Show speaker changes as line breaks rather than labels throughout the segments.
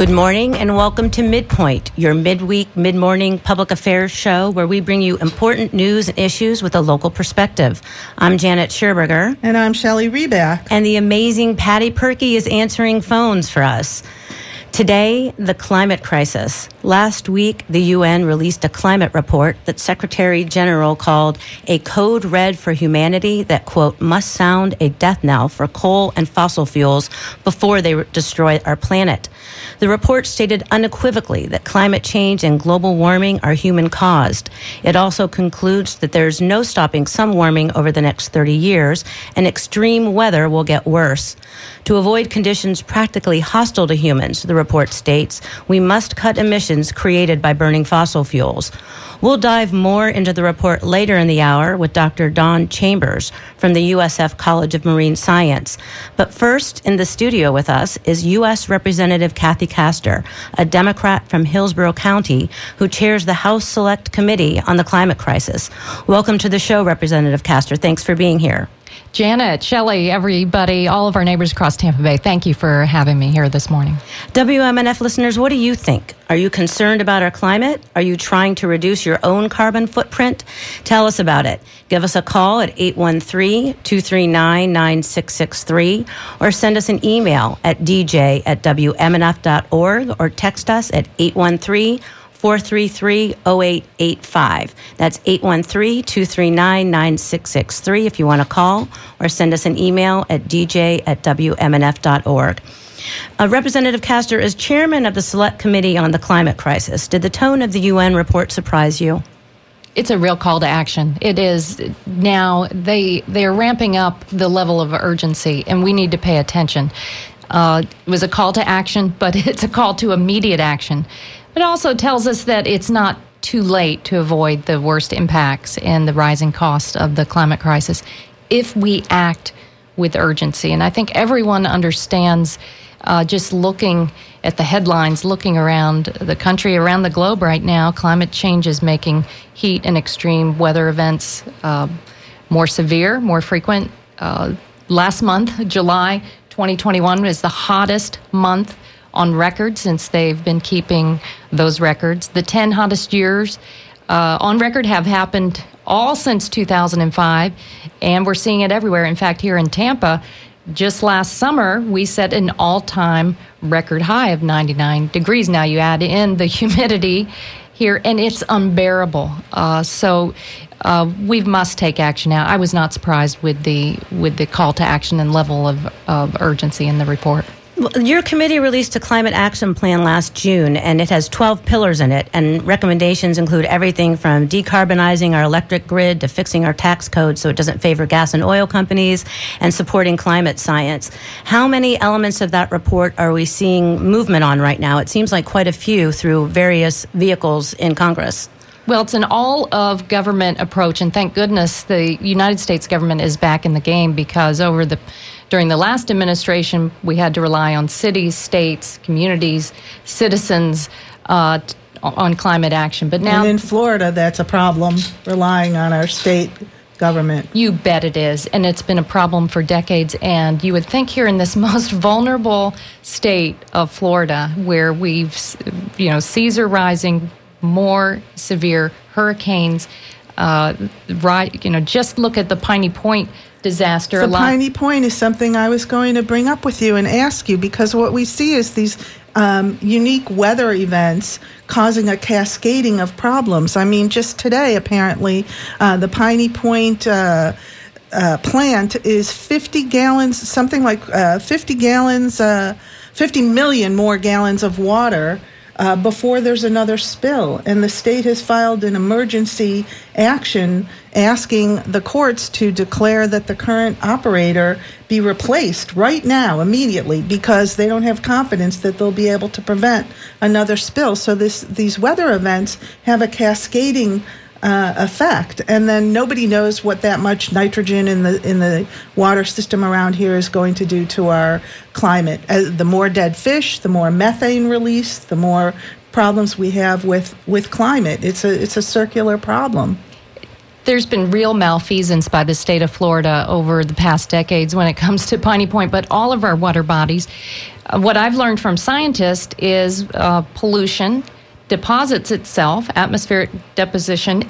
Good morning and welcome to Midpoint, your midweek, mid morning public affairs show where we bring you important news and issues with a local perspective. I'm Janet Scherberger.
And I'm Shelley Rebach.
And the amazing Patty Perky is answering phones for us. Today, the climate crisis. Last week, the UN released a climate report that Secretary General called a code red for humanity that, quote, must sound a death knell for coal and fossil fuels before they destroy our planet. The report stated unequivocally that climate change and global warming are human caused. It also concludes that there's no stopping some warming over the next 30 years, and extreme weather will get worse. To avoid conditions practically hostile to humans, the report states, we must cut emissions created by burning fossil fuels. We'll dive more into the report later in the hour with Dr. Don Chambers from the USF College of Marine Science. But first, in the studio with us is U.S. Representative Kathy Castor, a Democrat from Hillsborough County who chairs the House Select Committee on the Climate Crisis. Welcome to the show, Representative Castor. Thanks for being here.
Janet, Shelley, everybody, all of our neighbors across Tampa Bay, thank you for having me here this morning.
WMNF listeners, what do you think? Are you concerned about our climate? Are you trying to reduce your own carbon footprint? Tell us about it. Give us a call at 813 239 9663 or send us an email at dj at WMNF.org or text us at 813 433 0885. That's 813 239 9663 if you want to call or send us an email at dj at WMNF.org. Uh, Representative Castor, as chairman of the Select Committee on the Climate Crisis, did the tone of the UN report surprise you?
It's a real call to action. It is now they they are ramping up the level of urgency, and we need to pay attention. Uh, it was a call to action, but it's a call to immediate action. It also tells us that it's not too late to avoid the worst impacts and the rising cost of the climate crisis if we act with urgency. And I think everyone understands uh, just looking at the headlines, looking around the country, around the globe right now, climate change is making heat and extreme weather events uh, more severe, more frequent. Uh, last month, July 2021, is the hottest month on record since they've been keeping those records. The 10 hottest years uh, on record have happened all since 2005, and we're seeing it everywhere. In fact, here in Tampa, just last summer, we set an all time record high of 99 degrees. Now you add in the humidity here, and it's unbearable. Uh, so uh, we must take action now. I was not surprised with the with the call to action and level of, of urgency in the report.
Your committee released a climate action plan last June, and it has 12 pillars in it. And recommendations include everything from decarbonizing our electric grid to fixing our tax code so it doesn't favor gas and oil companies and supporting climate science. How many elements of that report are we seeing movement on right now? It seems like quite a few through various vehicles in Congress.
Well, it's an all of government approach, and thank goodness the United States government is back in the game because over the during the last administration, we had to rely on cities, states, communities, citizens uh, on climate action. But now,
and in Florida, that's a problem, relying on our state government.
You bet it is. And it's been a problem for decades. And you would think here in this most vulnerable state of Florida, where we've, you know, seas are rising, more severe hurricanes, uh, right, you know, just look at the Piney Point disaster.
The Piney Point is something I was going to bring up with you and ask you because what we see is these um, unique weather events causing a cascading of problems. I mean, just today, apparently, uh, the Piney Point. Uh, uh, plant is 50 gallons, something like uh, 50 gallons, uh, 50 million more gallons of water uh, before there's another spill. And the state has filed an emergency action asking the courts to declare that the current operator be replaced right now, immediately, because they don't have confidence that they'll be able to prevent another spill. So this, these weather events have a cascading uh, effect, and then nobody knows what that much nitrogen in the in the water system around here is going to do to our climate. Uh, the more dead fish, the more methane release, the more problems we have with with climate. It's a it's a circular problem.
there's been real malfeasance by the state of Florida over the past decades when it comes to Piney Point, but all of our water bodies. Uh, what I've learned from scientists is uh, pollution deposits itself, atmospheric deposition,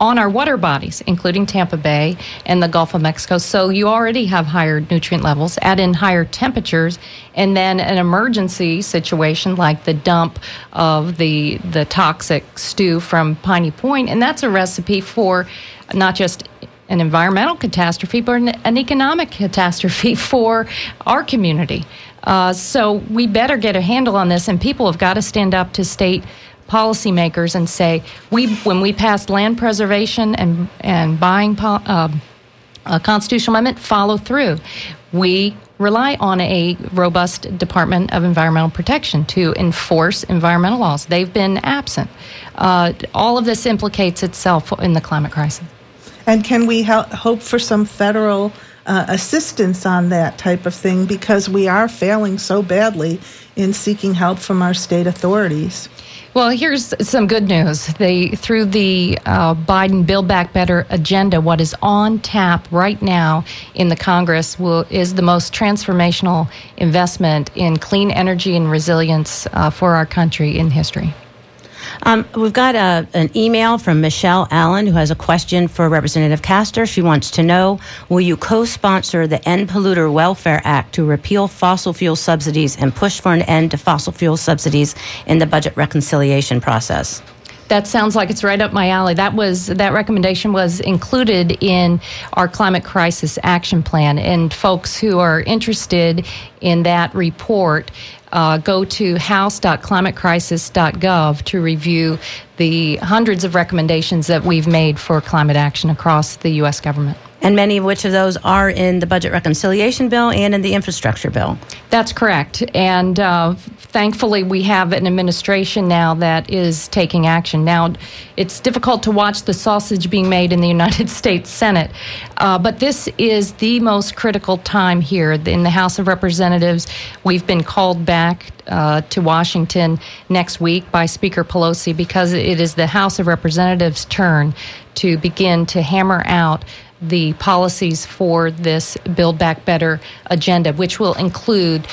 on our water bodies, including Tampa Bay and the Gulf of Mexico. So you already have higher nutrient levels, add in higher temperatures, and then an emergency situation like the dump of the the toxic stew from Piney Point, and that's a recipe for not just an environmental catastrophe, but an, economic catastrophe for our community. Uh, so we better get a handle on this, and people have got to stand up to state policymakers and say, we when we passed land preservation and and buying po- uh, a constitutional amendment, follow through. We rely on a robust Department of Environmental Protection to enforce environmental laws. They've been absent. Uh, all of this implicates itself in the climate crisis.
And can we help, hope for some federal uh, assistance on that type of thing because we are failing so badly in seeking help from our state authorities?
Well, here's some good news. They through the uh, Biden Build Back Better agenda, what is on tap right now in the Congress will is the most transformational investment in clean energy and resilience uh, for our country in history.
Um, we've got a, an email from Michelle Allen who has a question for Representative Castor. She wants to know Will you co sponsor the End Polluter Welfare Act to repeal fossil fuel subsidies and push for an end to fossil fuel subsidies in the budget reconciliation process?
That sounds like it's right up my alley. That was that recommendation was included in our climate crisis action plan, and folks who are interested in that report uh, go to house.climatecrisis.gov to review the hundreds of recommendations that we've made for climate action across the U.S. government
and many of which of those are in the budget reconciliation bill and in the infrastructure bill.
That's correct. And uh, thankfully, we have an administration now that is taking action. Now, it's difficult to watch the sausage being made in the United States Senate, uh, but this is the most critical time here. In the House of Representatives, we've been called back uh, to Washington next week by Speaker Pelosi because it is the House of Representatives' turn to begin to hammer out the policies for this Build Back Better agenda, which will include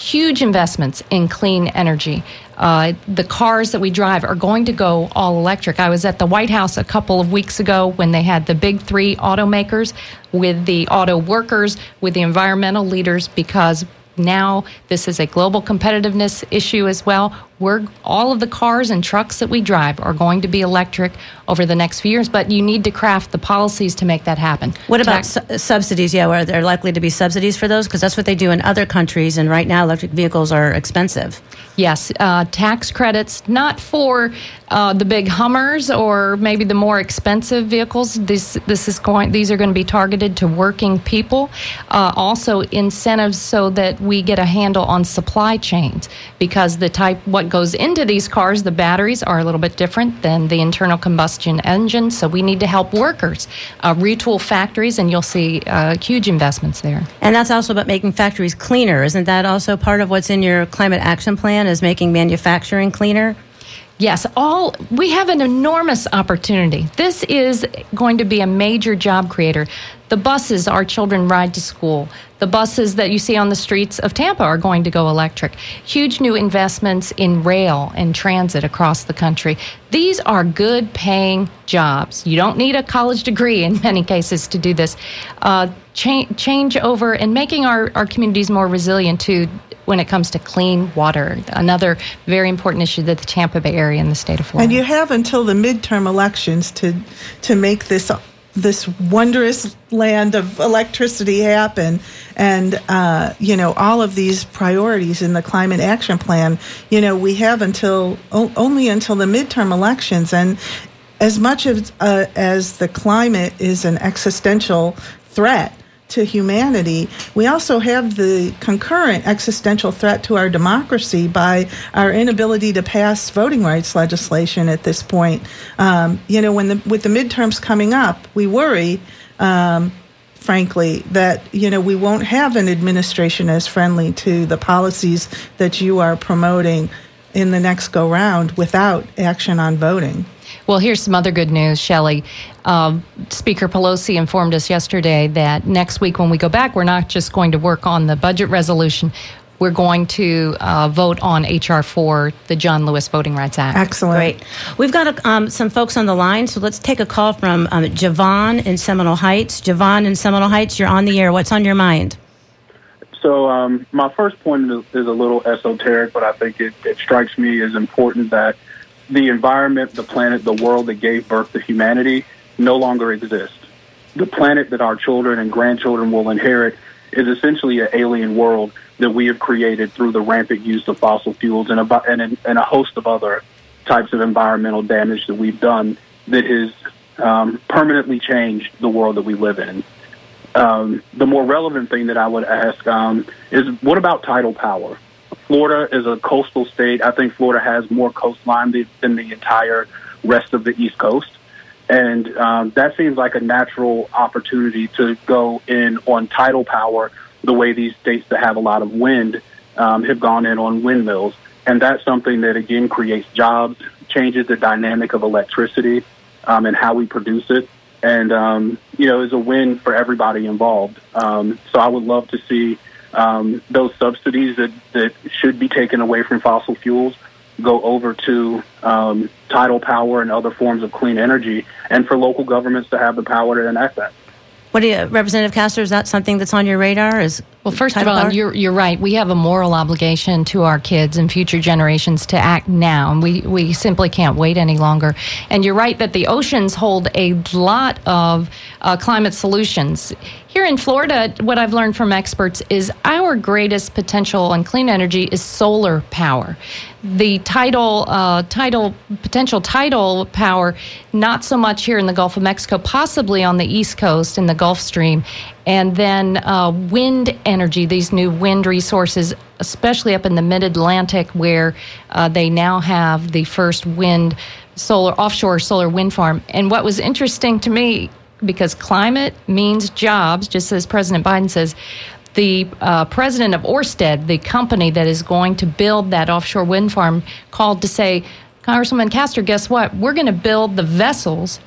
huge investments in clean energy. Uh, the cars that we drive are going to go all electric. I was at the White House a couple of weeks ago when they had the big three automakers with the auto workers, with the environmental leaders, because now this is a global competitiveness issue as well. We're all of the cars and trucks that we drive are going to be electric over the next few years, but you need to craft the policies to make that happen.
What about su- subsidies? Yeah, are there likely to be subsidies for those? Because that's what they do in other countries, and right now electric vehicles are expensive.
Yes, uh, tax credits, not for uh, the big Hummers or maybe the more expensive vehicles. This this is going. These are going to be targeted to working people. Uh, also, incentives so that we get a handle on supply chains because the type what goes into these cars, the batteries are a little bit different than the internal combustion engine. So we need to help workers uh, retool factories, and you'll see uh, huge investments there.
And that's also about making factories cleaner. Isn't that also part of what's in your climate action plan? Is making manufacturing cleaner?
Yes, all we have an enormous opportunity. This is going to be a major job creator. The buses our children ride to school, the buses that you see on the streets of Tampa are going to go electric. Huge new investments in rail and transit across the country. These are good paying jobs. You don't need a college degree in many cases to do this. Uh, cha- change over and making our, our communities more resilient to when it comes to clean water, another very important issue that the Tampa Bay area and the state of Florida.
And you have until the midterm elections to to make this this wondrous land of electricity happen. And uh, you know all of these priorities in the climate action plan you know we have until o- only until the midterm elections. And as much as uh, as the climate is an existential threat to humanity, we also have the concurrent existential threat to our democracy by our inability to pass voting rights legislation at this point. Um, you know, when the, with the midterms coming up, we worry. Um, frankly, that you know we won't have an administration as friendly to the policies that you are promoting in the next go round without action on voting.
Well, here's some other good news, Shelley. Uh, Speaker Pelosi informed us yesterday that next week, when we go back, we're not just going to work on the budget resolution. We're going to uh, vote on HR 4, the John Lewis Voting Rights Act.
Excellent.
Great. We've got um, some folks on the line, so let's take a call from um, Javon in Seminole Heights. Javon in Seminole Heights, you're on the air. What's on your mind?
So um, my first point is, is, a little esoteric, but I think it, it strikes me as important that the environment, the planet, the world that gave birth to humanity no longer exists. The planet that our children and grandchildren will inherit is essentially an alien world that we have created through the rampant use of fossil fuels and a, and, and a host of other types of environmental damage that we've done that has um, permanently changed the world that we live in. Um, the more relevant thing that I would ask um, is what about tidal power? Florida is a coastal state. I think Florida has more coastline than the entire rest of the East Coast. And um, that seems like a natural opportunity to go in on tidal power the way these states that have a lot of wind um, have gone in on windmills. And that's something that, again, creates jobs, changes the dynamic of electricity um, and how we produce it. And, um, you know, is a win for everybody involved. Um, so I would love to see um, those subsidies that, that should be taken away from fossil fuels go over to um, tidal power and other forms of clean energy, and for local governments to have the power to enact that.
What do you, Representative Castor? Is that something that's on your radar? Is
well, first of all, you're you're right. We have a moral obligation to our kids and future generations to act now, and we we simply can't wait any longer. And you're right that the oceans hold a lot of uh, climate solutions. Here in Florida, what I've learned from experts is our greatest potential on clean energy is solar power. The tidal, uh, tidal potential tidal power, not so much here in the Gulf of Mexico, possibly on the East Coast in the Gulf Stream, and then uh, wind energy. These new wind resources, especially up in the Mid Atlantic, where uh, they now have the first wind solar offshore solar wind farm. And what was interesting to me because climate means jobs, just as President Biden says. The uh, president of Orsted, the company that is going to build that offshore wind farm, called to say, Congresswoman Castor, guess what? We're going to build the vessels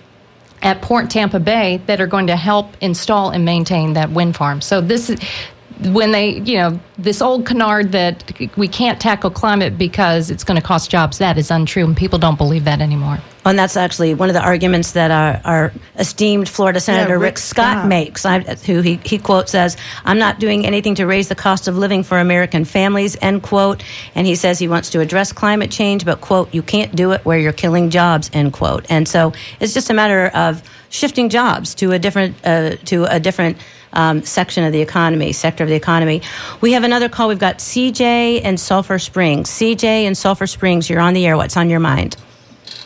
at Port Tampa Bay that are going to help install and maintain that wind farm. So this is when they, you know, this old canard that we can't tackle climate because it's going to cost jobs, that is untrue, and people don't believe that anymore.
And that's actually one of the arguments that our, our esteemed Florida Senator yeah, Rick, Rick, Scott, Scott. makes, I, who he, he quotes as, I'm not doing anything to raise the cost of living for American families, end quote. And he says he wants to address climate change, but, quote, you can't do it where you're killing jobs, end quote. And so it's just a matter of shifting jobs to a different, uh, to a different um, section of the economy, sector of the economy. We have another call. We've got CJ and Sulphur Springs. CJ and Sulphur Springs, you're on the air. What's on your mind?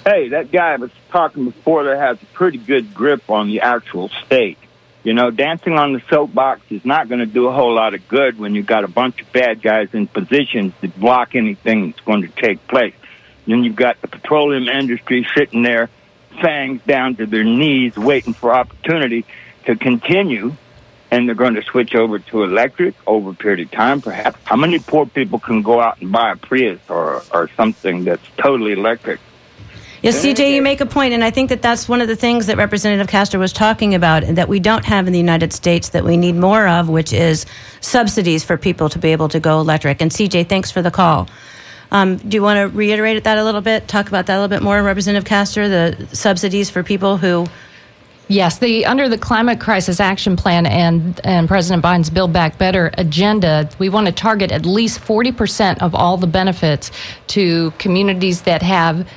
hey, that guy I was talking before that has a pretty good grip on the actual state. You know, dancing on the soapbox is not going to do a whole lot of good when you've got a bunch of bad guys in positions to block anything that's going to take place. Then you've got the petroleum industry sitting there, fangs down to their knees, waiting for opportunity to continue. And they're going to switch over to electric over a period of time, perhaps. How many poor people can go out and buy a Prius or, or something that's totally electric?
Yes, CJ, you make a point, and I think that that's one of the things that Representative Castor was talking about, and that we don't have in the United States that we need more of, which is subsidies for people to be able to go electric. And CJ, thanks for the call. Um, do you want to reiterate that a little bit? Talk about that a little bit more, Representative Castor, the subsidies for people who.
Yes, the under the climate crisis action plan and and President Biden's Build Back Better agenda, we want to target at least 40% of all the benefits to communities that have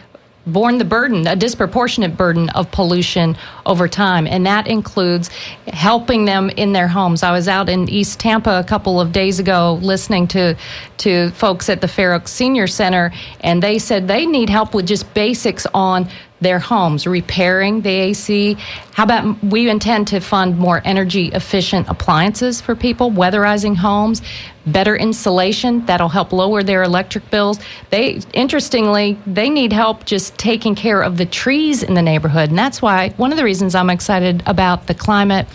borne the burden, a disproportionate burden of pollution over time. And that includes helping them in their homes. I was out in East Tampa a couple of days ago listening to, to folks at the Fair Oaks Senior Center, and they said they need help with just basics on their homes, repairing the AC. How about we intend to fund more energy efficient appliances for people, weatherizing homes, better insulation that'll help lower their electric bills. They interestingly, they need help just taking care of the trees in the neighborhood. And that's why one of the reasons I'm excited about the climate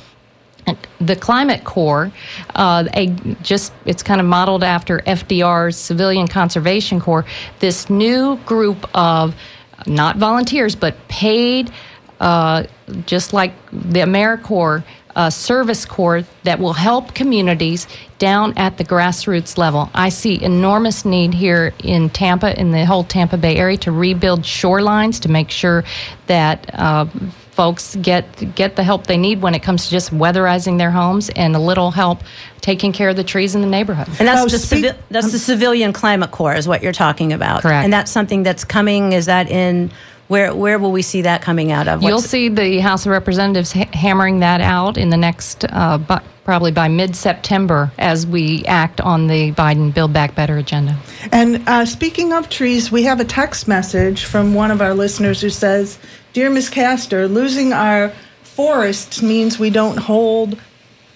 the Climate Corps, uh, a, just it's kind of modeled after FDR's Civilian Conservation Corps. This new group of not volunteers but paid, uh, just like the AmeriCorps. Uh, service corps that will help communities down at the grassroots level. I see enormous need here in Tampa, in the whole Tampa Bay area, to rebuild shorelines to make sure that uh, folks get get the help they need when it comes to just weatherizing their homes and a little help taking care of the trees in the neighborhood.
And that's oh, the speak, civi- that's the civilian climate corps is what you're talking about.
Correct.
And that's something that's coming. Is that in where where will we see that coming out of?
What's You'll see the House of Representatives ha- hammering that out in the next uh, bu- probably by mid September as we act on the Biden Build Back Better agenda.
And uh, speaking of trees, we have a text message from one of our listeners who says Dear Ms. Castor, losing our forests means we don't hold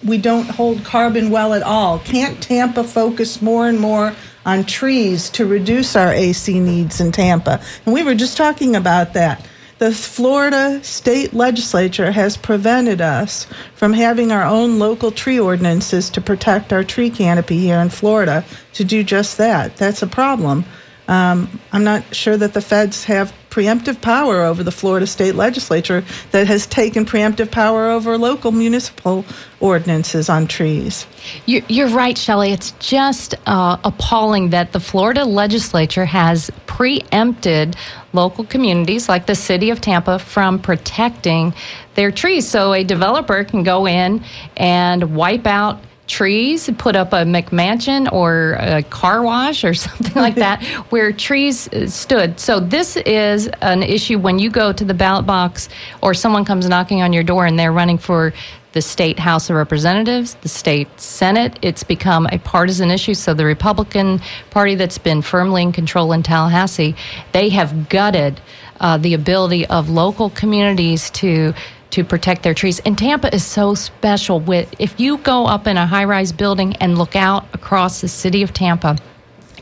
we don't hold carbon well at all. Can't Tampa focus more and more on trees to reduce our AC needs in Tampa? And we were just talking about that. The Florida state legislature has prevented us from having our own local tree ordinances to protect our tree canopy here in Florida to do just that. That's a problem. Um, I'm not sure that the feds have preemptive power over the Florida state legislature that has taken preemptive power over local municipal ordinances on trees.
You're right, Shelley. It's just uh, appalling that the Florida legislature has preempted local communities like the city of Tampa from protecting their trees. So a developer can go in and wipe out trees, put up a McMansion or a car wash or something like that, where trees stood. So this is an issue when you go to the ballot box or someone comes knocking on your door and they're running for the state House of Representatives, the state Senate. It's become a partisan issue. So the Republican Party that's been firmly in control in Tallahassee, they have gutted uh, the ability of local communities to to protect their trees. And Tampa is so special with if you go up in a high-rise building and look out across the city of Tampa,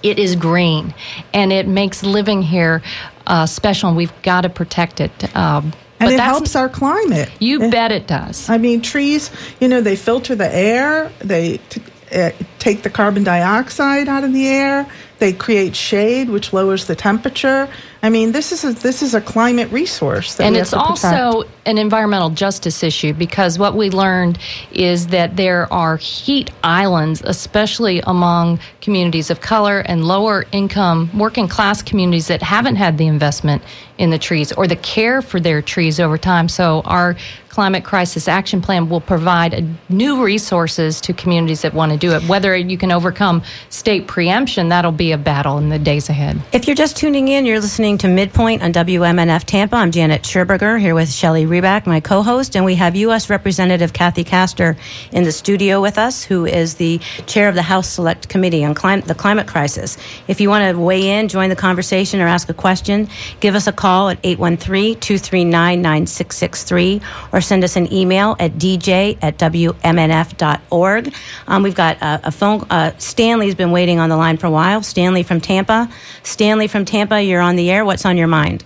it is green and it makes living here uh, special and we've got to protect it.
Um, and it helps our climate.
You it, bet it does.
I mean, trees, you know, they filter the air, they t- uh, take the carbon dioxide out of the air, they create shade, which lowers the temperature. I mean, this is a, this is a climate resource,
and it's also an environmental justice issue because what we learned is that there are heat islands, especially among communities of color and lower income, working class communities that haven't had the investment in the trees or the care for their trees over time. So our climate crisis action plan will provide new resources to communities that want to do it. Whether you can overcome state preemption, that'll be a battle in the days ahead.
If you're just tuning in, you're listening to Midpoint on WMNF Tampa. I'm Janet Scherberger here with Shelley Rebach, my co-host, and we have U.S. Representative Kathy Castor in the studio with us, who is the chair of the House Select Committee on clim- the climate crisis. If you want to weigh in, join the conversation, or ask a question, give us a call at 813-239-9663 or send us an email at dj at wmnf.org. Um, we've got a, a phone. Uh, Stanley's been waiting on the line for a while. Stanley from Tampa. Stanley from Tampa, you're on the air. What's on your mind?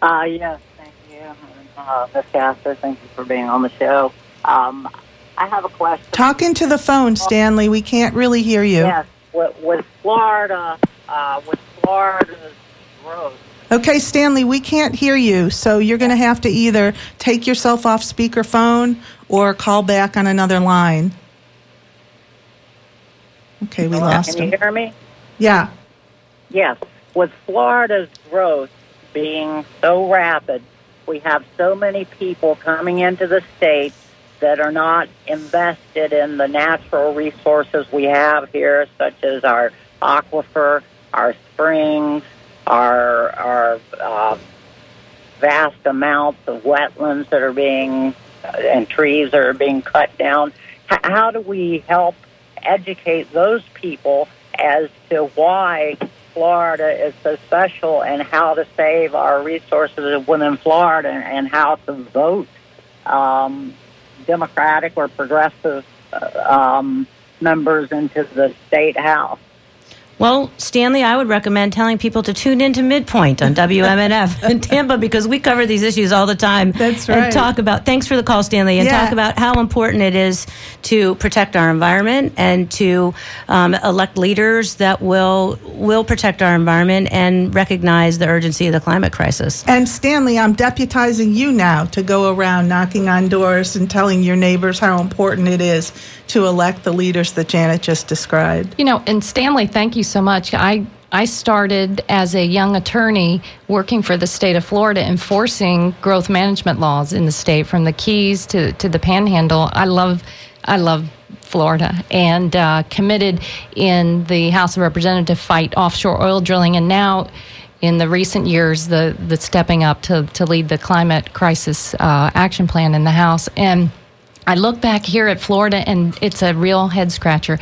Uh, yes, thank you, uh, Ms. Castor. Thank you for being on the show. Um, I have a question.
Talk into the phone, Stanley. We can't really hear you.
Yes, with, with Florida, uh, with Florida's growth
Okay, Stanley, we can't hear you, so you're going to have to either take yourself off speakerphone or call back on another line. Okay, we lost
Can
him.
you hear me?
Yeah.
Yes. With Florida's growth being so rapid, we have so many people coming into the state that are not invested in the natural resources we have here, such as our aquifer, our springs, our our uh, vast amounts of wetlands that are being uh, and trees that are being cut down. H- how do we help educate those people as to why Florida is so special and how to save our resources within Florida and, how to vote um, Democratic or progressive uh, um, members into the state house?
Well, Stanley, I would recommend telling people to tune into Midpoint on WMNF in Tampa because we cover these issues all the time.
That's
And talk about, thanks for the call, Stanley, and
Yeah.
talk about how important it is to protect our environment and to um, elect leaders that will will protect our environment and recognize the urgency of the climate crisis.
And Stanley, I'm deputizing you now to go around knocking on doors and telling your neighbors how important it is to elect the leaders that Janet just described.
You know, and Stanley, thank you so much. I I started as a young attorney working for the state of Florida, enforcing growth management laws in the state, from the Keys to to the Panhandle. I love, I love. Florida and uh, committed in the House of Representatives fight offshore oil drilling, and now in the recent years, the the stepping up to to lead the climate crisis uh, action plan in the House. And I look back here at Florida, and it's a real head scratcher.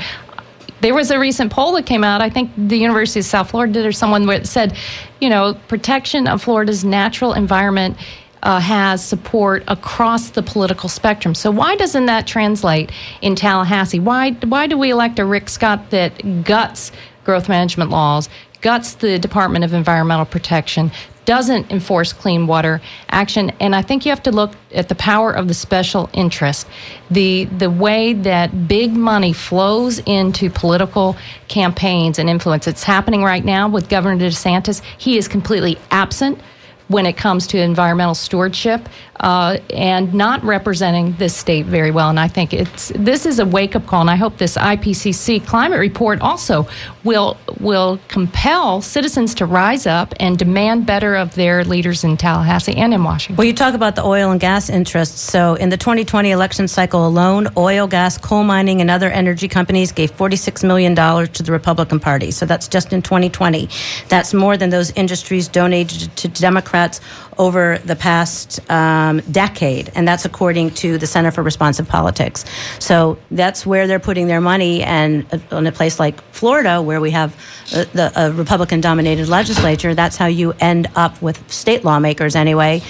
There was a recent poll that came out. I think the University of South Florida did, or someone said, you know, protection of Florida's natural environment uh, has support across the political spectrum. So why doesn't that translate in Tallahassee? Why why do we elect a Rick Scott that guts growth management laws, guts the Department of Environmental Protection, doesn't enforce clean water action. And i think you have to look at the power of the special interest. The the way that big money flows into political campaigns and influence. It's happening right now with governor desantis. He is completely absent when it comes to environmental stewardship uh, and not representing this state very well. And I think it's this is a wake up call, and I hope this IPCC climate report also will will compel citizens to rise up and demand better of their leaders in Tallahassee and in Washington.
Well, you talk about the oil and gas interests. So, in the 2020 election cycle alone, oil, gas, coal mining, and other energy companies gave $46 million to the Republican Party. So, that's just in 2020. That's more than those industries donated to Democrats over the past um, decade. And that's according to the Center for Responsive Politics. So, that's where they're putting their money. And uh, in a place like Florida, where we have uh, the a Republican dominated legislature, that's how you end up with state lawmakers anyway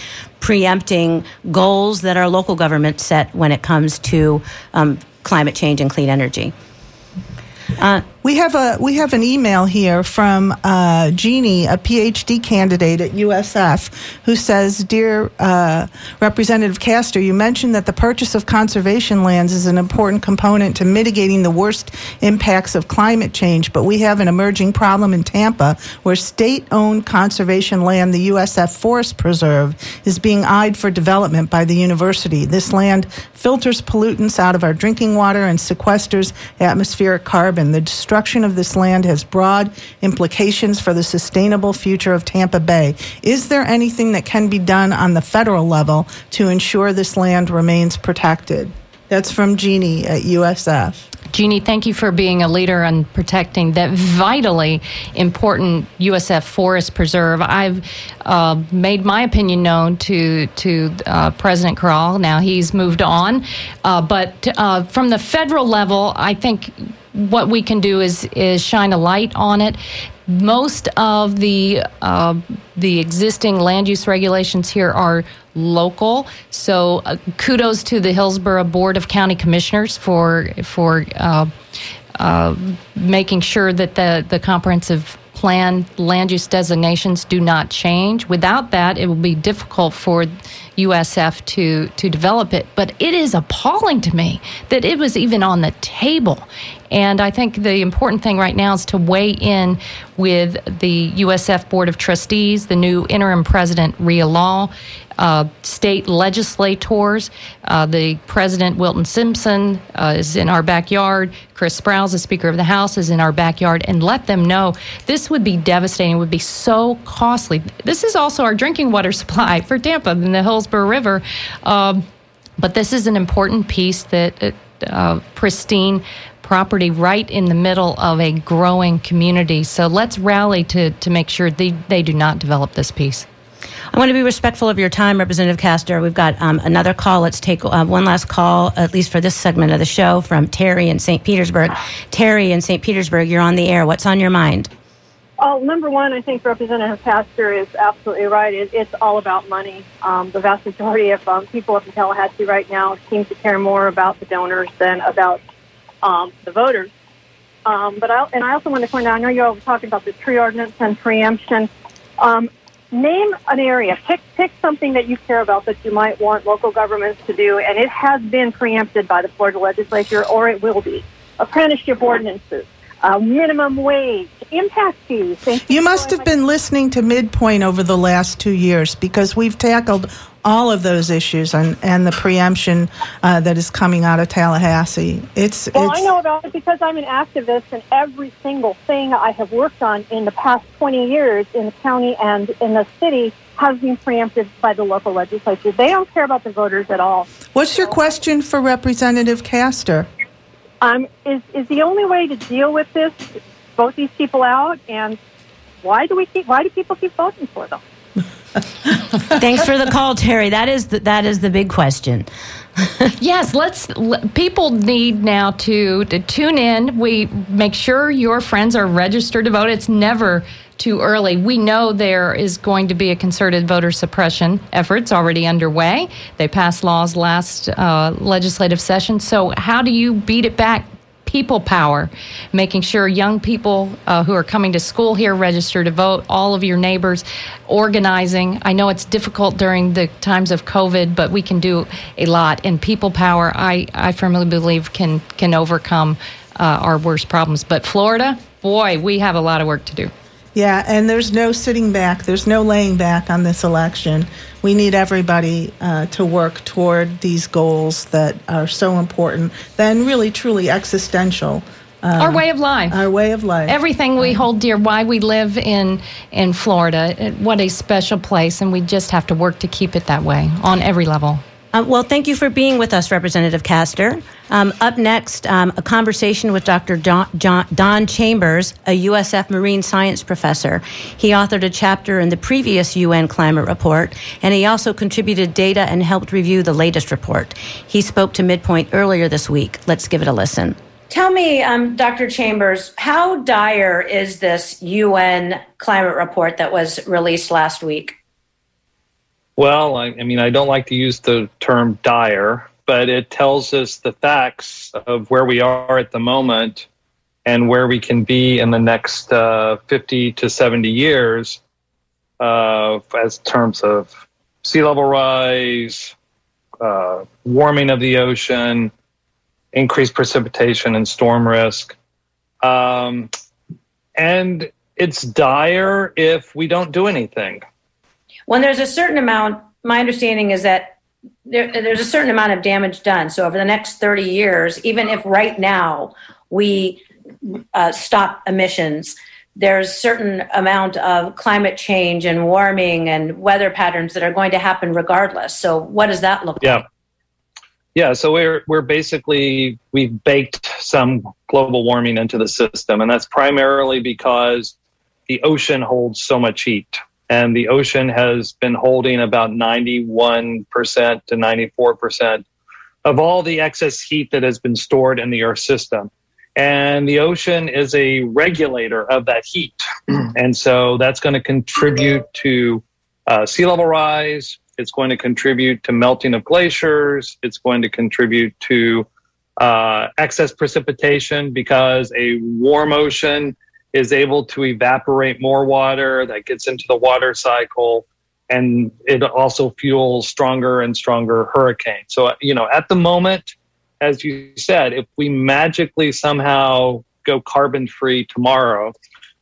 preempting goals that our local government set when it comes to um, climate change and clean energy. Uh,
We have a we have an email here from uh, Jeannie, a PhD candidate at USF, who says, "Dear uh, Representative Castor, you mentioned that the purchase of conservation lands is an important component to mitigating the worst impacts of climate change, but we have an emerging problem in Tampa where state-owned conservation land, the USF Forest Preserve, is being eyed for development by the university. This land filters pollutants out of our drinking water and sequesters atmospheric carbon. The destruction of this land has broad implications for the sustainable future of Tampa Bay. Is there anything that can be done on the federal level to ensure this land remains protected? That's from Jeannie at USF.
Jeannie, thank you for being a leader on protecting that vitally important USF Forest Preserve. I've uh, made my opinion known to to uh, President Currall. Now he's moved on, uh, but uh, from the federal level, I think what we can do is is shine a light on it. Most of the uh, the existing land use regulations here are local. So uh, kudos to the Hillsborough Board of County Commissioners for for uh, uh, making sure that the the comprehensive plan land use designations do not change. Without that, it will be difficult for USF to to develop it. But it is appalling to me that it was even on the table. And I think the important thing right now is to weigh in with the USF Board of Trustees, the new interim president, Rhea Law, uh, state legislators. Uh, the president, Wilton Simpson, uh, is in our backyard. Chris Sprowls, the Speaker of the House, is in our backyard. And let them know this would be devastating, would be so costly. This is also our drinking water supply for Tampa and the River. Um, but this is an important piece that uh, pristine property right in the middle of a growing community. So let's rally to, to make sure they, they do not develop this piece.
I want to be respectful of your time, Representative Castor. We've got um, another call. Let's take uh, one last call, at least for this segment of the show, from Terry in St. Petersburg. Terry in St. Petersburg, you're on the air. What's on your mind?
Oh, number one, I think Representative Pastor is absolutely right. It, it's all about money. Um, the vast majority of um, people up in Tallahassee right now seem to care more about the donors than about um, the voters. Um, but I, and I also want to point out, I know you're all talking about the tree ordinance and preemption. Um, name an area. Pick pick something that you care about that you might want local governments to do, and it has been preempted by the Florida legislature, or it will be. Apprenticeship ordinances, uh, minimum wage, impact fees.
You must have been listening to Midpoint over the last two years because we've tackled all of those issues and, and the preemption uh, that is coming out of Tallahassee. It's
well,
it's,
I know about it because I'm an activist, and every single thing I have worked on in the past 20 years in the county and in the city has been preempted by the local legislature. They don't care about the voters at all.
What's your question for Representative Castor?
Um, is is the only way to deal with this vote these people out, and why do we keep why do people keep voting for them?
Thanks for the call, Terry. That is the, that is the big question.
yes, let's. People need now to to tune in. We make sure your friends are registered to vote. It's never too early. We know there is going to be a concerted voter suppression efforts already underway. They passed laws last uh, legislative session. So how do you beat it back? People power, making sure young people uh, who are coming to school here register to vote, all of your neighbors, organizing. I know it's difficult during the times of COVID, but we can do a lot. And people power, I, I firmly believe, can, can overcome uh, our worst problems. But Florida, boy, we have a lot of work to do.
Yeah, and there's no sitting back, there's no laying back on this election. We need everybody uh, to work toward these goals that are so important, then really truly existential.
Um, our way of life.
Our way of life.
Everything we hold dear, why we live in in Florida. What a special place, and we just have to work to keep it that way on every level.
Uh, well, thank you for being with us, Representative Castor. Um, up next, um, a conversation with Dr. Don, Don, Chambers, a USF marine science professor. He authored a chapter in the previous UN climate report, and he also contributed data and helped review the latest report. He spoke to Midpoint earlier this week. Let's give it a listen. Tell me, um, Dr. Chambers, how dire is this UN climate report that was released last week?
Well, I, I, mean, I don't like to use the term dire, but it tells us the facts of where we are at the moment and where we can be in the next uh, 50 to 70 years uh, as terms of sea level rise, uh, warming of the ocean, increased precipitation and storm risk. Um, and it's dire if we don't do anything
when there's a certain amount, my understanding is that there, there's a certain amount of damage done. So over the next 30 years, even if right now we uh, stop emissions, there's certain amount of climate change and warming and weather patterns that are going to happen regardless. So what does that look
yeah.
like?
Yeah, so we're we're basically we've baked some global warming into the system, and that's primarily because the ocean holds so much heat and the ocean has been holding about 91% to 94% of all the excess heat that has been stored in the Earth system. And the ocean is a regulator of that heat. and so that's going to contribute to uh, sea level rise. It's going to contribute to melting of glaciers. It's going to contribute to uh, excess precipitation because a warm ocean is able to evaporate more water that gets into the water cycle and it also fuels stronger and stronger hurricanes. So, you know, at the moment, as you said, if we magically somehow go carbon free tomorrow,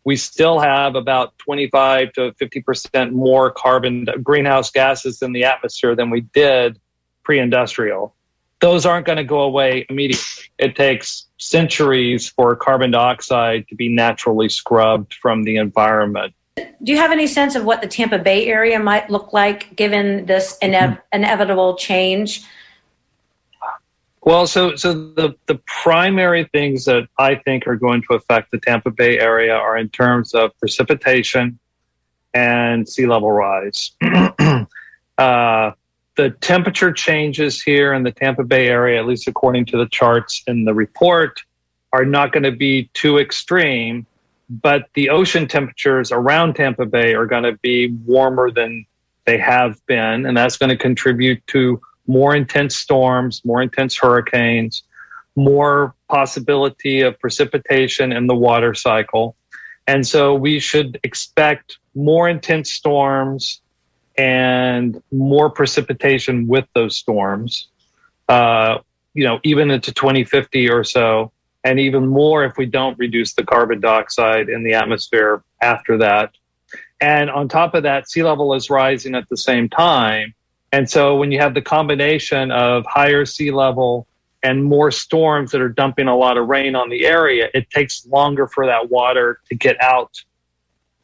we still have about 25 to 50% more carbon greenhouse gases in the atmosphere than we did pre industrial those aren't going to go away immediately. It takes centuries for carbon dioxide to be naturally scrubbed from the environment.
Do you have any sense of what the Tampa Bay area might look like given this mm-hmm. inevitable change?
Well, so so the the primary things that I think are going to affect the Tampa Bay area are in terms of precipitation and sea level rise. uh, the temperature changes here in the Tampa Bay area, at least according to the charts in the report, are not going to be too extreme. But the ocean temperatures around Tampa Bay are going to be warmer than they have been, and that's going to contribute to more intense storms, more intense hurricanes. more possibility of precipitation in the water cycle. And so we should expect more intense storms and more precipitation with those storms, uh, you know, even into 2050 or so, and even more if we don't reduce the carbon dioxide in the atmosphere after that. And on top of that, sea level is rising at the same time. And so when you have the combination of higher sea level and more storms that are dumping a lot of rain on the area, it takes longer for that water to get out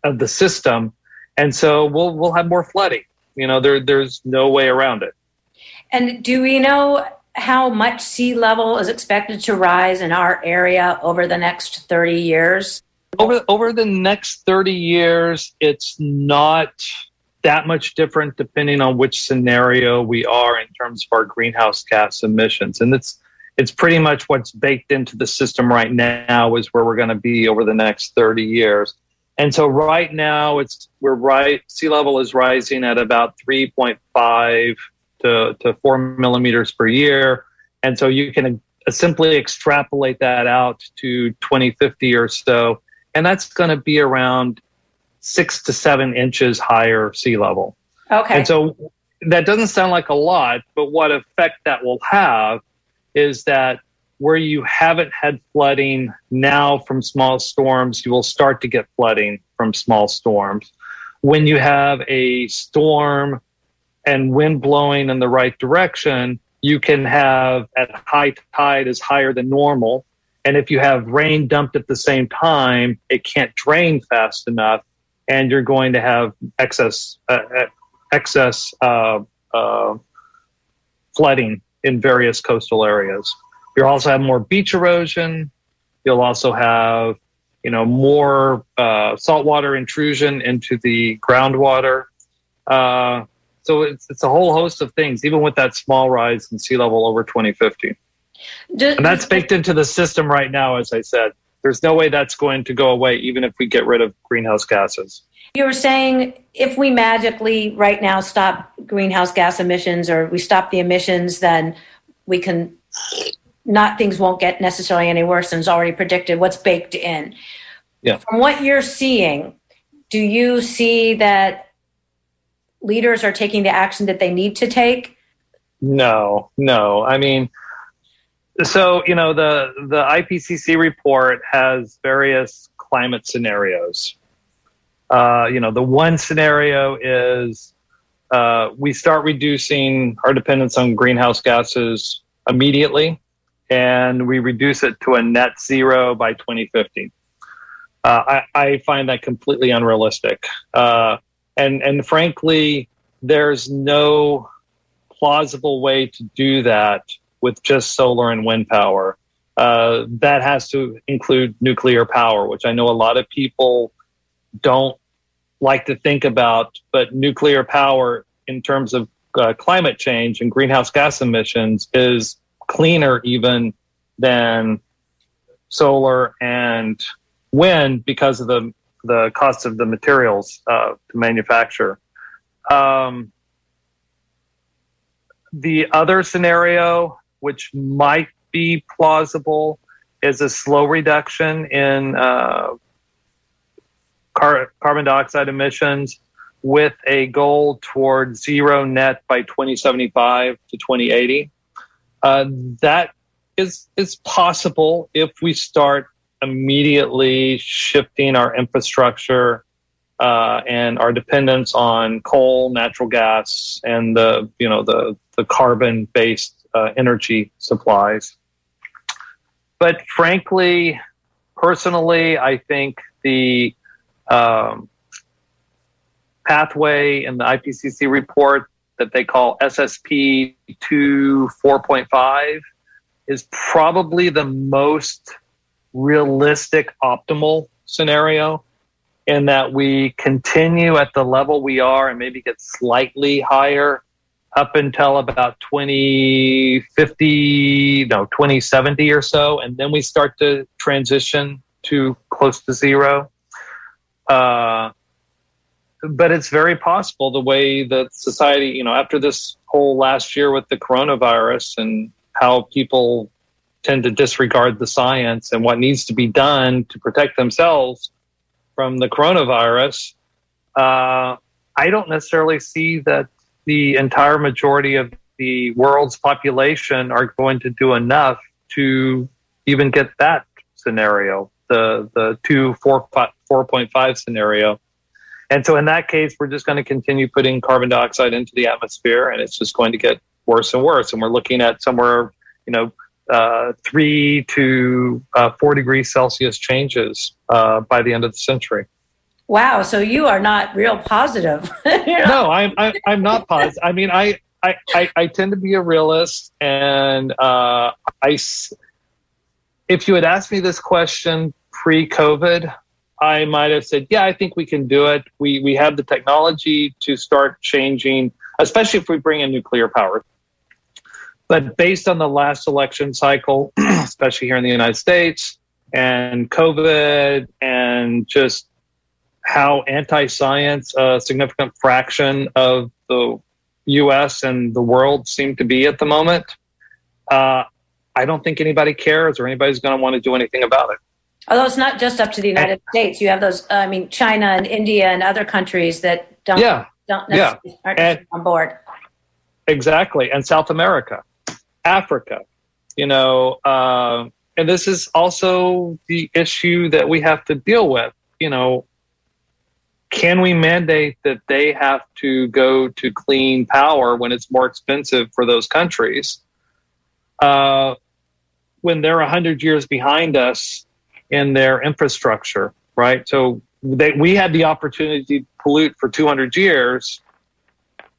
of the system. And so we'll we'll have more flooding. You know, there there's no way around it.
And do we know how much sea level is expected to rise in our area over the next 30 years?
Over over the next 30 years, it's not that much different depending on which scenario we are in terms of our greenhouse gas emissions. And it's it's pretty much what's baked into the system right now is where we're going to be over the next 30 years. And so right now it's we're right sea level is rising at about 3.5 to, to 4 millimeters per year. And so you can simply extrapolate that out to 2050 or so and that's going to be around 6 to 7 inches higher sea level.
Okay.
And so that doesn't sound like a lot, but what effect that will have is that where you haven't had flooding now from small storms, you will start to get flooding from small storms. When you have a storm and wind blowing in the right direction, you can have at high tide is higher than normal. And if you have rain dumped at the same time, it can't drain fast enough, and you're going to have excess uh, uh excess uh, uh, flooding in various coastal areas. You'll also have more beach erosion. You'll also have, you know, more uh, saltwater intrusion into the groundwater. Uh, so it's, it's a whole host of things, even with that small rise in sea level over 2050. and that's baked into the system right now, as I said. There's no way that's going to go away, even if we get rid of greenhouse gases.
You were saying if we magically right now stop greenhouse gas emissions or we stop the emissions, then we can not things won't get necessarily any worse than is already predicted. What's baked in?
Yeah.
From what you're seeing, do you see that leaders are taking the action that they need to take?
No, no. I mean, so you know the the IPCC report has various climate scenarios. Uh, you know, the one scenario is uh, we start reducing our dependence on greenhouse gases immediately, and we reduce it to a net zero by 2050. Uh, I, I, find that completely unrealistic, uh, and and frankly, there's no plausible way to do that with just solar and wind power. Uh, that has to include nuclear power, which I know a lot of people don't like to think about, but nuclear power in terms of uh, climate change and greenhouse gas emissions is cleaner even than solar and wind because of the the cost of the materials uh, to manufacture. Um, the other scenario, which might be plausible, is a slow reduction in uh, car- carbon dioxide emissions with a goal toward zero net by 2075 to 2080. Uh, that is is possible if we start immediately shifting our infrastructure uh, and our dependence on coal, natural gas, and the you know the the carbon based uh, energy supplies. But frankly, personally, I think the um, pathway in the IPCC report that they call SSP 2 4.5 is probably the most realistic optimal scenario in that we continue at the level we are and maybe get slightly higher up until about 2050 no 2070 or so and then we start to transition to close to zero. Uh, but it's very possible the way that society, you know, after this whole last year with the coronavirus and how people tend to disregard the science and what needs to be done to protect themselves from the coronavirus, uh, I don't necessarily see that the entire majority of the world's population are going to do enough to even get that scenario, the the two four four point five scenario. And so in that case, we're just going to continue putting carbon dioxide into the atmosphere, and it's just going to get worse and worse. And we're looking at somewhere, you know, uh, three to uh, four degrees Celsius changes uh, by the end of the century.
Wow, so you are not real positive.
no, I'm I, am i am not positive. I mean, I, I, I, I, tend to be a realist, and uh, I. If you had asked me this question pre-COVID, I might have said, "Yeah, I think we can do it. We we have the technology to start changing, especially if we bring in nuclear power." But based on the last election cycle, especially here in the United States, and COVID, and just how anti-science a significant fraction of the U.S. and the world seem to be at the moment, uh, I don't think anybody cares or anybody's going to want to do anything about it.
Although it's not just up to the United States, you have those. I mean, China and India and other countries that don't yeah, don't necessarily yeah. aren't and, on board.
Exactly, and South America. Africa, you know, uh, and this is also the issue that we have to deal with. You know, can we mandate that they have to go to clean power when it's more expensive for those countries? Uh, when they're 100 years behind us in their infrastructure, right? So they, we had the opportunity to pollute for 200 years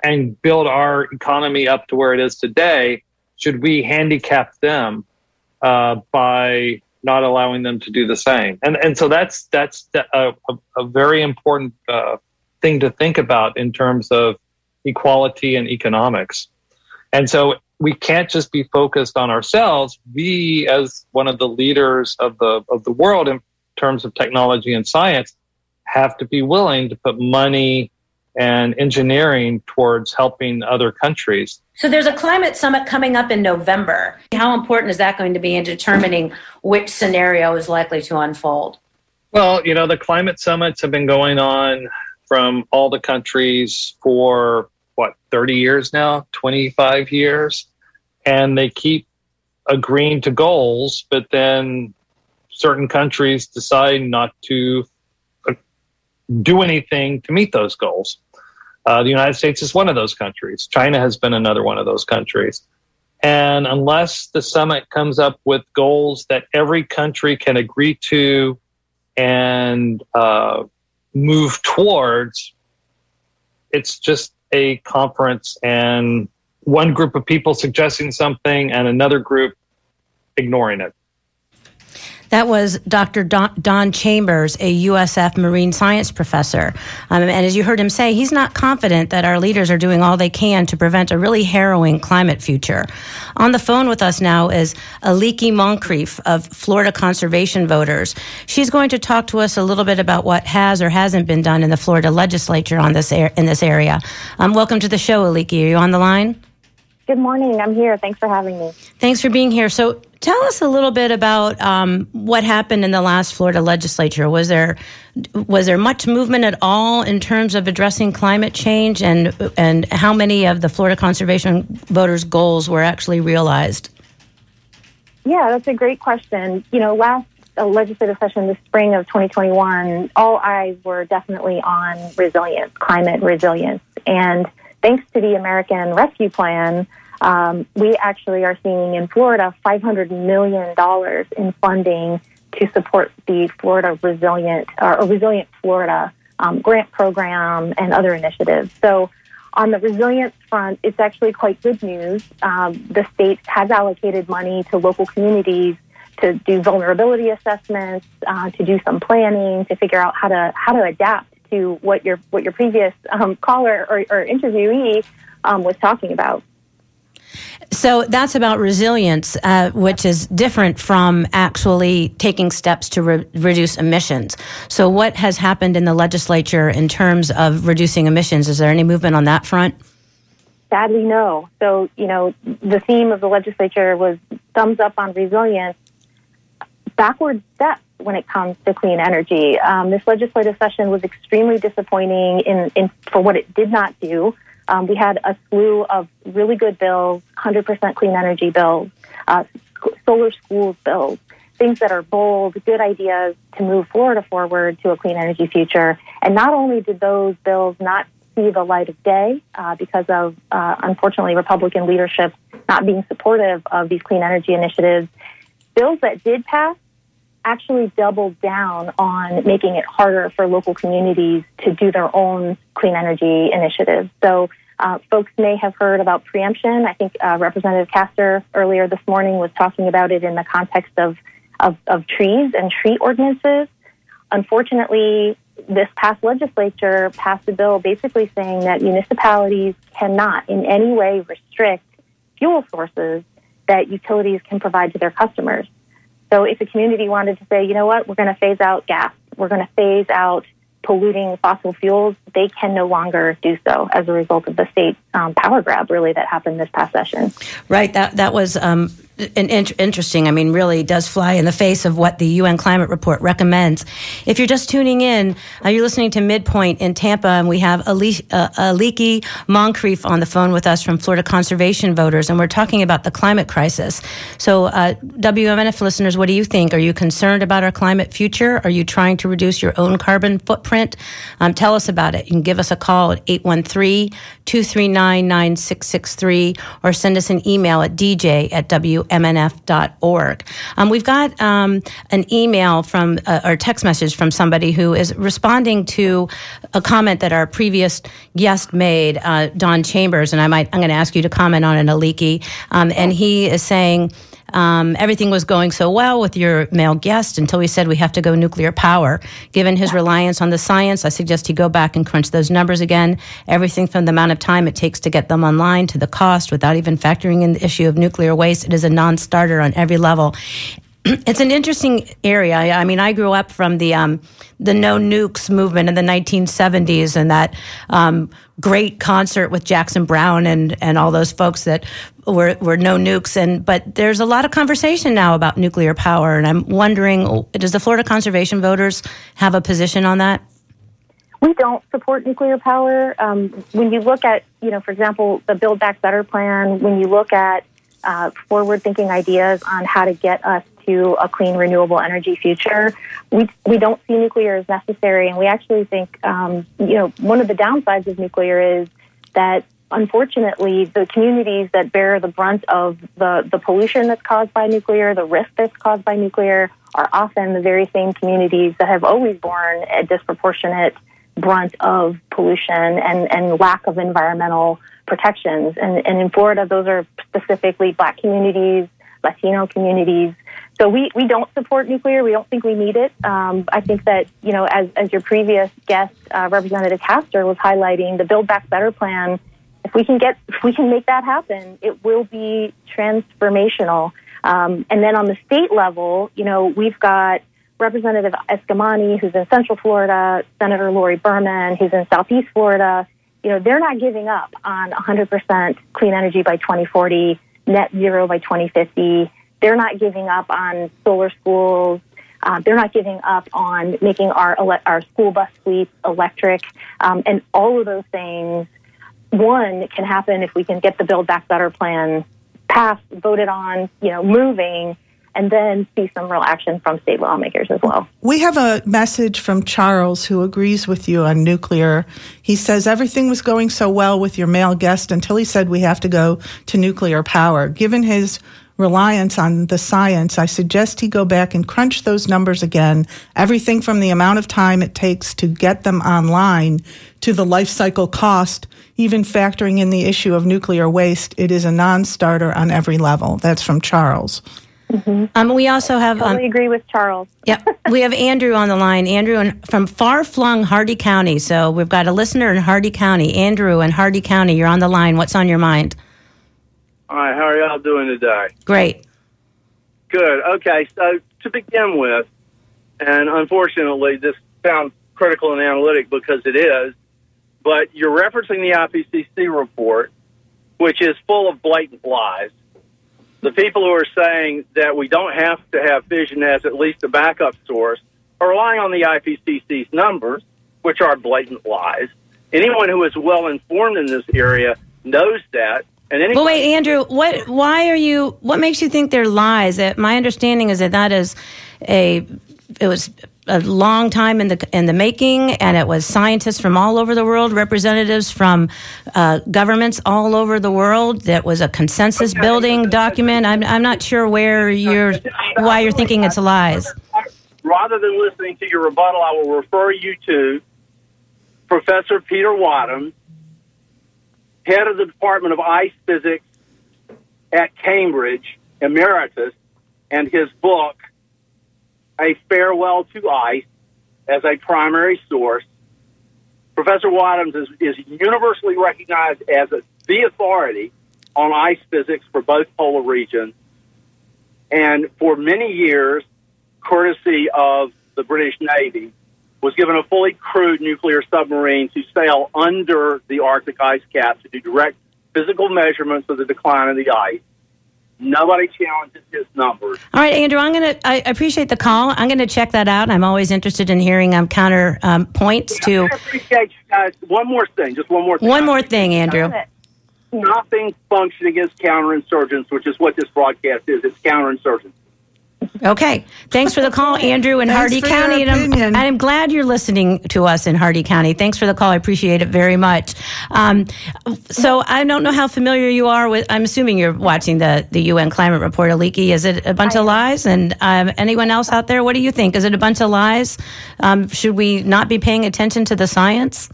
and build our economy up to where it is today should we handicap them uh, by not allowing them to do the same? And and so that's that's a, a, very important uh, thing to think about in terms of equality and economics. And so we can't just be focused on ourselves. We, as one of the leaders of the of the world in terms of technology and science, have to be willing to put money and engineering towards helping other countries.
So there's a climate summit coming up in November. How important is that going to be in determining which scenario is likely to unfold?
Well, you know, the climate summits have been going on from all the countries for 30 years now, 25 years, and they keep agreeing to goals, but then certain countries decide not to uh, do anything to meet those goals. Uh, the United States is one of those countries. China has been another one of those countries. And unless the summit comes up with goals that every country can agree to and uh, move towards, it's just a conference and one group of people suggesting something and another group ignoring it.
That was Dr. Don, Don Chambers, a USF marine science professor. Um, and as you heard him say, he's not confident that our leaders are doing all they can to prevent a really harrowing climate future. On the phone with us now is Aliki Moncrief of Florida Conservation Voters. She's going to talk to us a little bit about what has or hasn't been done in the Florida legislature on this in this area. Um, welcome to the show, Aliki. Are you on the line?
Good morning. I'm here. Thanks for having me.
Thanks for being here. So, tell us a little bit about um, what happened in the last Florida legislature. Was there was there much movement at all in terms of addressing climate change, and and how many of the Florida conservation voters' goals were actually realized?
Yeah, that's a great question. You know, last uh, legislative session, the spring of 2021, all eyes were definitely on resilience, climate resilience, and thanks to the American Rescue Plan, um, we actually are seeing in Florida $500 million in funding to support the Florida Resilient or Resilient Florida um, grant program and other initiatives. So, on the resilience front, it's actually quite good news. Um, the state has allocated money to local communities to do vulnerability assessments, uh, to do some planning, to figure out how to how to adapt to what your what your previous um, caller or, or interviewee um, was talking about.
So that's about resilience, uh, which is different from actually taking steps to re- reduce emissions. So, what has happened in the legislature in terms of reducing emissions? Is there any movement on that front?
sadly, no. So, you know, the theme of the legislature was thumbs up on resilience, backward steps when it comes to clean energy. Um, this legislative session was extremely disappointing in, in for what it did not do. Um, we had a slew of really good bills, 100% clean energy bills, uh, solar schools bills, things that are bold, good ideas to move Florida forward to a clean energy future. And not only did those bills not see the light of day uh, because of, uh, unfortunately, Republican leadership not being supportive of these clean energy initiatives, bills that did pass actually doubled down on making it harder for local communities to do their own clean energy initiatives. So uh, folks may have heard about preemption. I think uh, Representative Castor earlier this morning was talking about it in the context of, of, of trees and tree ordinances. Unfortunately, this past legislature passed a bill basically saying that municipalities cannot in any way restrict fuel sources that utilities can provide to their customers. So if a community wanted to say, you know what, we're going to phase out gas, we're going to phase out polluting fossil fuels, they can no longer do so as a result of the state um, power grab, really, that happened this past session.
Right. That that was um, an interesting. I mean, really does fly in the face of what the UN climate report recommends. If you're just tuning in, uh, you're listening to Midpoint in Tampa, and we have Ali- uh, Aliki Moncrief on the phone with us from Florida Conservation Voters, and we're talking about the climate crisis. So, uh, WMNF listeners, what do you think? Are you concerned about our climate future? Are you trying to reduce your own carbon footprint? Um, tell us about it. You can give us a call at 813 239 9663 or send us an email at dj at WMNF mnf.org. Um, we've got um, an email from uh, or text message from somebody who is responding to a comment that our previous guest made, uh, Don Chambers, and I might I'm going to ask you to comment on it, Aliki. Um, and he is saying. Um, everything was going so well with your male guest until we said we have to go nuclear power. Given his reliance on the science, I suggest he go back and crunch those numbers again. Everything from the amount of time it takes to get them online to the cost without even factoring in the issue of nuclear waste. It is a non starter on every level. it's an interesting area. I mean, I grew up from the um, the no nukes movement in the 1970s, and that um, great concert with Jackson Browne and and all those folks that were were no nukes. And but there's a lot of conversation now about nuclear power, and I'm wondering, does the Florida conservation voters have a position on that?
We don't support nuclear power. Um, when you look at, you know, for example, the Build Back Better plan, when you look at uh, forward thinking ideas on how to get us to a clean, renewable energy future. We, we don't see nuclear as necessary, and we actually think, um, you know, one of the downsides of nuclear is that unfortunately, the communities that bear the brunt of the, the pollution that's caused by nuclear, the risk that's caused by nuclear, are often the very same communities that have always borne a disproportionate brunt of pollution and, and lack of environmental protections. And, and in Florida, those are specifically black communities, Latino communities. So we, we don't support nuclear. We don't think we need it. Um, I think that, you know, as, as your previous guest, uh, Representative Castor was highlighting, the Build Back Better plan, if we can get, if we can make that happen, it will be transformational. Um, and then on the state level, you know, we've got Representative Eskamani, who's in Central Florida, Senator Lori Berman, who's in Southeast Florida. You know, they're not giving up on 100% clean energy by 2040, net zero by 2050. They're not giving up on solar schools. Uh, they're not giving up on making our ele- our school bus fleets electric, um, and all of those things. One can happen if we can get the Build Back Better plan passed, voted on, you know, moving, and then see some real action from state lawmakers as well.
We have a message from Charles who agrees with you on nuclear. He says everything was going so well with your male guest until he said we have to go to nuclear power. Given his reliance on the science, I suggest he go back and crunch those numbers again. Everything from the amount of time it takes to get them online to the life cycle cost, even factoring in the issue of nuclear waste, it is a non starter on every level. That's from Charles.
Mm-hmm.
Um, we also have.
I totally
um,
agree with Charles.
yep, we have Andrew on the line. Andrew from far flung Hardee County. So we've got a listener in Hardee County. Andrew in Hardee County, you're on the line. What's on your mind?
Hi, how are y'all doing today?
Great.
Good. Okay, so to begin with, and unfortunately, this sounds critical and analytic because it is, but you're referencing the IPCC report, which is full of blatant lies. The people who are saying that we don't have to have fission as at least a backup source are relying on the IPCC's numbers, which are blatant lies. Anyone who is well informed in this area knows that. And
Well, wait, Andrew. What? Why are you? What makes you think they're lies? That my understanding is that that is a. It was a long time in the in the making, and it was scientists from all over the world, representatives from uh, governments all over the world. That was a consensus building document. I'm I'm not sure where you're why you're thinking it's lies.
rather than listening to your rebuttal, I will refer you to Professor Peter Wadham, head of the Department of Ice Physics at Cambridge, emeritus, and his book, A Farewell to Ice, as a primary source. Professor Wadhams is, is universally recognized as a, the authority on ice physics for both polar regions. And for many years, courtesy of the British Navy, was given a fully crewed nuclear submarine to sail under the Arctic ice cap to do direct physical measurements of the decline of the ice. Nobody challenges his numbers.
All right, Andrew. I'm gonna. I appreciate the call. I'm gonna check that out. I'm always interested in hearing um, counter um, points to.
I appreciate you guys. One more thing, just one more thing.
One more thing, Andrew.
Nothing functioning against counterinsurgents, which is what this broadcast is. It's counterinsurgents.
Okay. Thanks for the call, Andrew in
Thanks Hardee
County. And I'm, and I'm glad you're listening to us in Hardee County. Thanks for the call. I appreciate it very much. Um, so I don't know how familiar you are with. I'm assuming you're watching the the UN climate report, Aliki. Is it a bunch of lies? And um, anyone else out there, what do you think? Is it a bunch of lies? Um, should we not be paying attention to the science?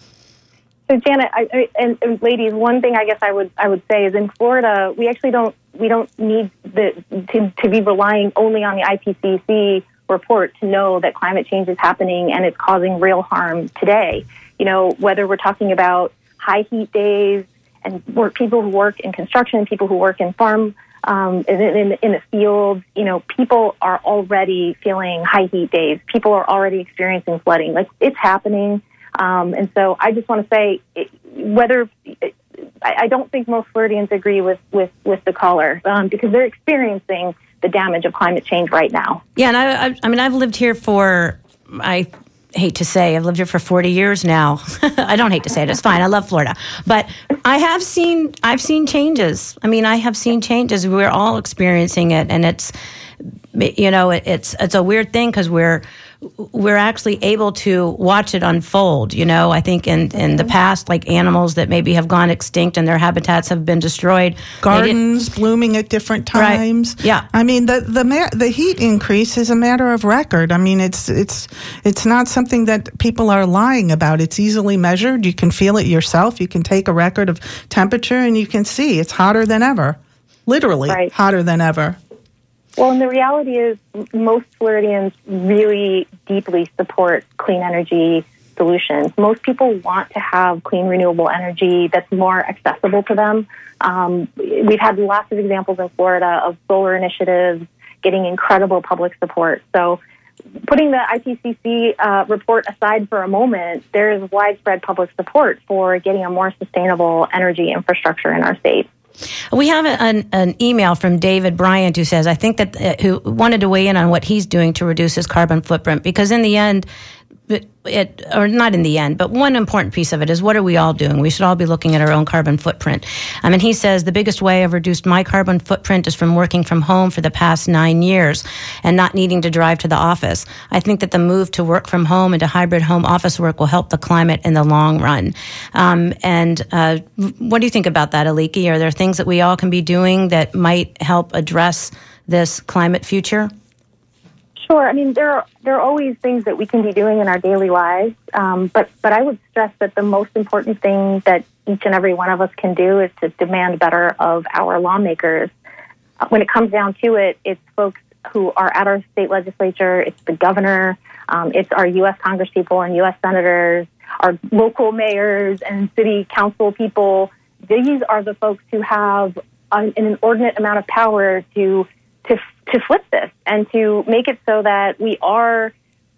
So Janet, I, and, and ladies, one thing I guess I would I would say is in Florida we actually don't we don't need the to, to be relying only on the IPCC report to know that climate change is happening and it's causing real harm today. You know whether we're talking about high heat days and work, people who work in construction, people who work in farm um, in, in, in the fields, you know, people are already feeling high heat days. People are already experiencing flooding. Like it's happening. Um, and so I just want to say whether I, don't think most Floridians agree with, with, with the caller um, because they're experiencing the damage of climate change right now.
Yeah, and I, I, I mean, I've lived here for, I hate to say, I've lived here for 40 years now. I don't hate to say it, it's fine. I love Florida. But I have seen, I've seen changes. I mean, I have seen changes. We're all experiencing it. And it's, you know, it, it's, it's a weird thing because we're, we're actually able to watch it unfold. You know, I think in, in the past, like animals that maybe have gone extinct and their habitats have been destroyed.
Gardens blooming at different
Right.
times.
Yeah.
I mean the the ma- the heat increase is a matter of record. I mean it's it's it's not something that people are lying about. It's easily measured. You can feel it yourself. You can take a record of temperature and you can see it's hotter than ever. Literally
Right.
hotter than ever.
Well, and the reality is, most Floridians really deeply support clean energy solutions. Most people want to have clean, renewable energy that's more accessible to them. Um, we've had lots of examples in Florida of solar initiatives getting incredible public support. So, putting the IPCC uh, report aside for a moment, there is widespread public support for getting a more sustainable energy infrastructure in our state.
We have an, an email from David Bryant who says, I think that, uh, who wanted to weigh in on what he's doing to reduce his carbon footprint because in the end, it, or not in the end, but one important piece of it is what are we all doing? We should all be looking at our own carbon footprint. I mean, he says the biggest way I've reduced my carbon footprint is from working from home for the past nine years and not needing to drive to the office. I think that the move to work from home and to hybrid home office work will help the climate in the long run. Um, and uh, what do you think about that, Aliki? Are there things that we all can be doing that might help address this climate future?
Sure. I mean, there are there are always things that we can be doing in our daily lives, um, but but I would stress that the most important thing that each and every one of us can do is to demand better of our lawmakers. Uh, When it comes down to it, it's folks who are at our state legislature, it's the governor, um, it's our U.S. Congresspeople and U.S. senators, our local mayors and city council people. These are the folks who have an, an inordinate amount of power to to to flip this and to make it so that we are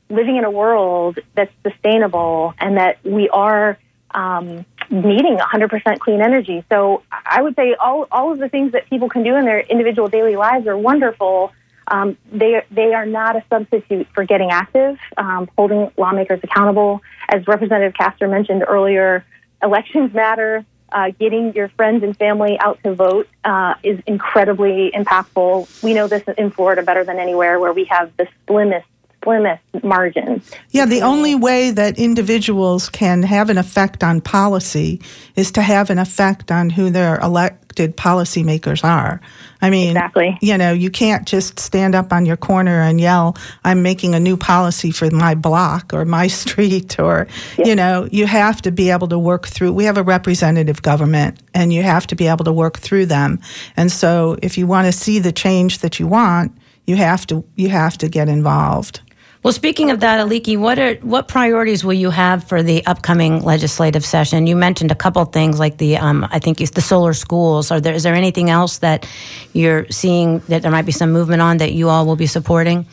living in a world that's sustainable and that we are um, needing 100% clean energy. So I would say all, all of the things that people can do in their individual daily lives are wonderful. Um, they, they are not a substitute for getting active, um, holding lawmakers accountable. As Representative Castor mentioned earlier, elections matter. Uh, getting your friends and family out to vote uh, is incredibly impactful. We know this in Florida better than anywhere, where we have the slimmest slimmest margins.
Yeah, the only way that individuals can have an effect on policy is to have an effect on who their elected policymakers are. I mean,
exactly.
you know, you can't just stand up on your corner and yell, I'm making a new policy for my block or my street, or, you know, you have to be able to work through. We have a representative government and you have to be able to work through them. And so if you want to see the change that you want, you have to you have to get involved.
Well, speaking of that, Aliki, what are what priorities will you have for the upcoming legislative session? You mentioned a couple things like the um, I think it's the solar schools. Are there is there anything else that you're seeing that there might be some movement on that you all will be supporting?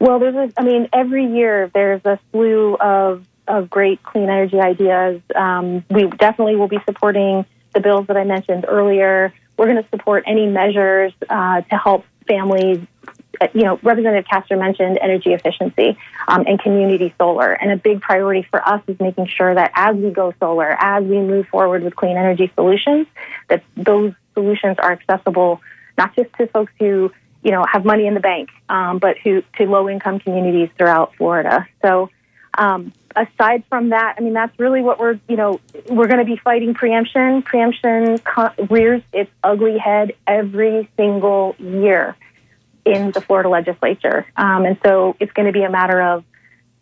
Well, there's a, I mean, every year there's a slew of of great clean energy ideas. Um, we definitely will be supporting the bills that I mentioned earlier. We're going to support any measures uh, to help families you know, Representative Castor mentioned energy efficiency um, and community solar. And a big priority for us is making sure that as we go solar, as we move forward with clean energy solutions, that those solutions are accessible not just to folks who, you know, have money in the bank, um, but who to low income communities throughout Florida. So, um, aside from that, I mean, that's really what we're, you know, we're going to be fighting preemption. Preemption rears its ugly head every single year in the Florida legislature. Um, and so it's going to be a matter of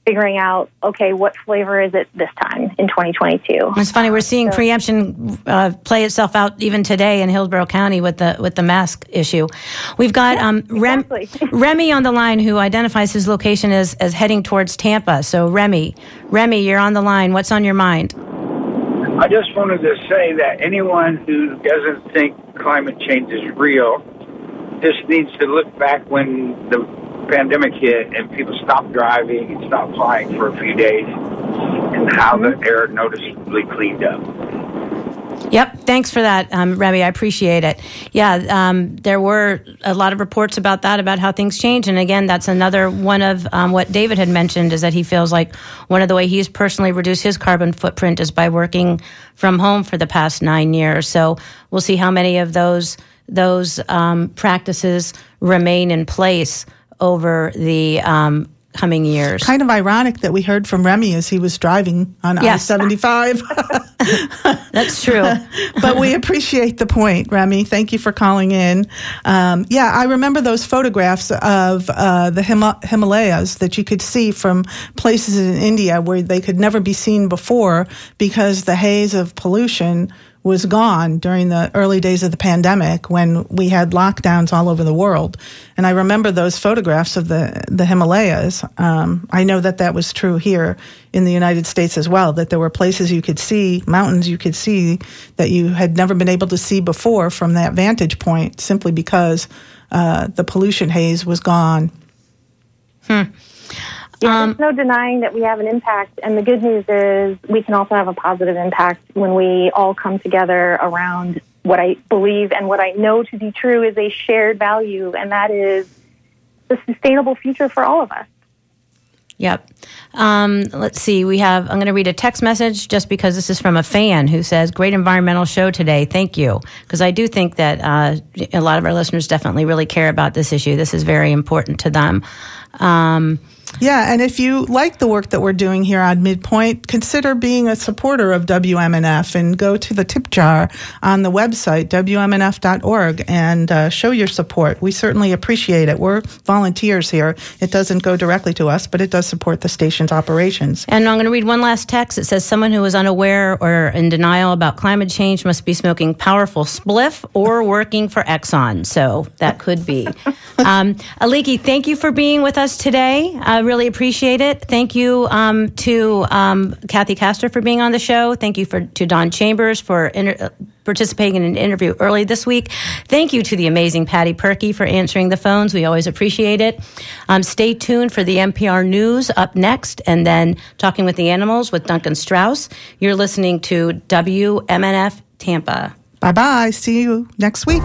figuring out, okay, what flavor is it this time in 2022?
It's funny we're seeing so, preemption uh, play itself out even today in Hillsborough County with the with the mask issue. We've got
yeah,
um, Rem,
exactly.
Remy on the line who identifies his location as as heading towards Tampa. So Remy, Remy, you're on the line. What's on your mind?
I just wanted to say that anyone who doesn't think climate change is real just needs to look back when the pandemic hit and people stopped driving and stopped flying for a few days and how the air noticeably cleaned up.
Yep. Thanks for that, um, Remy. I appreciate it. Yeah, um, there were a lot of reports about that, about how things change. And again, that's another one of um, what David had mentioned is that he feels like one of the way he's personally reduced his carbon footprint is by working from home for the past nine years. So we'll see how many of those those um, practices remain in place over the um, coming years.
Kind of ironic that we heard from Remy as he was driving on yes. I 75.
That's true.
but we appreciate the point, Remy. Thank you for calling in. Um, yeah, I remember those photographs of uh, the Him- Himalayas that you could see from places in India where they could never be seen before because the haze of pollution was gone during the early days of the pandemic when we had lockdowns all over the world. And I remember those photographs of the, the Himalayas. Um, I know that that was true here in the United States as well, that there were places you could see, mountains you could see that you had never been able to see before from that vantage point simply because uh, the pollution haze was gone.
Hmm.
Yeah, um, there's no denying that we have an impact. And the good news is we can also have a positive impact when we all come together around what I believe and what I know to be true is a shared value, and that is the sustainable future for all of us.
Yep. Um, let's see. We have, I'm going to read a text message just because this is from a fan who says, Great environmental show today. Thank you. Because I do think that uh, a lot of our listeners definitely really care about this issue. This is very important to them. Um,
yeah, and if you like the work that we're doing here on Midpoint, consider being a supporter of WMNF and go to the tip jar on the website, WMNF.org, and uh, show your support. We certainly appreciate it. We're volunteers here. It doesn't go directly to us, but it does support the station's operations.
And I'm going to read one last text. It says Someone who is unaware or in denial about climate change must be smoking powerful spliff or working for Exxon. So that could be. um, Aliki, thank you for being with us today. Uh, I really appreciate it. Thank you um, to um, Kathy Castor for being on the show. Thank you for to Don Chambers for inter- participating in an interview early this week. Thank you to the amazing Patty Perky for answering the phones. We always appreciate it. Um, stay tuned for the NPR News up next, and then Talking with the Animals with Duncan Strauss. You're listening to WMNF Tampa.
Bye bye. See you next week.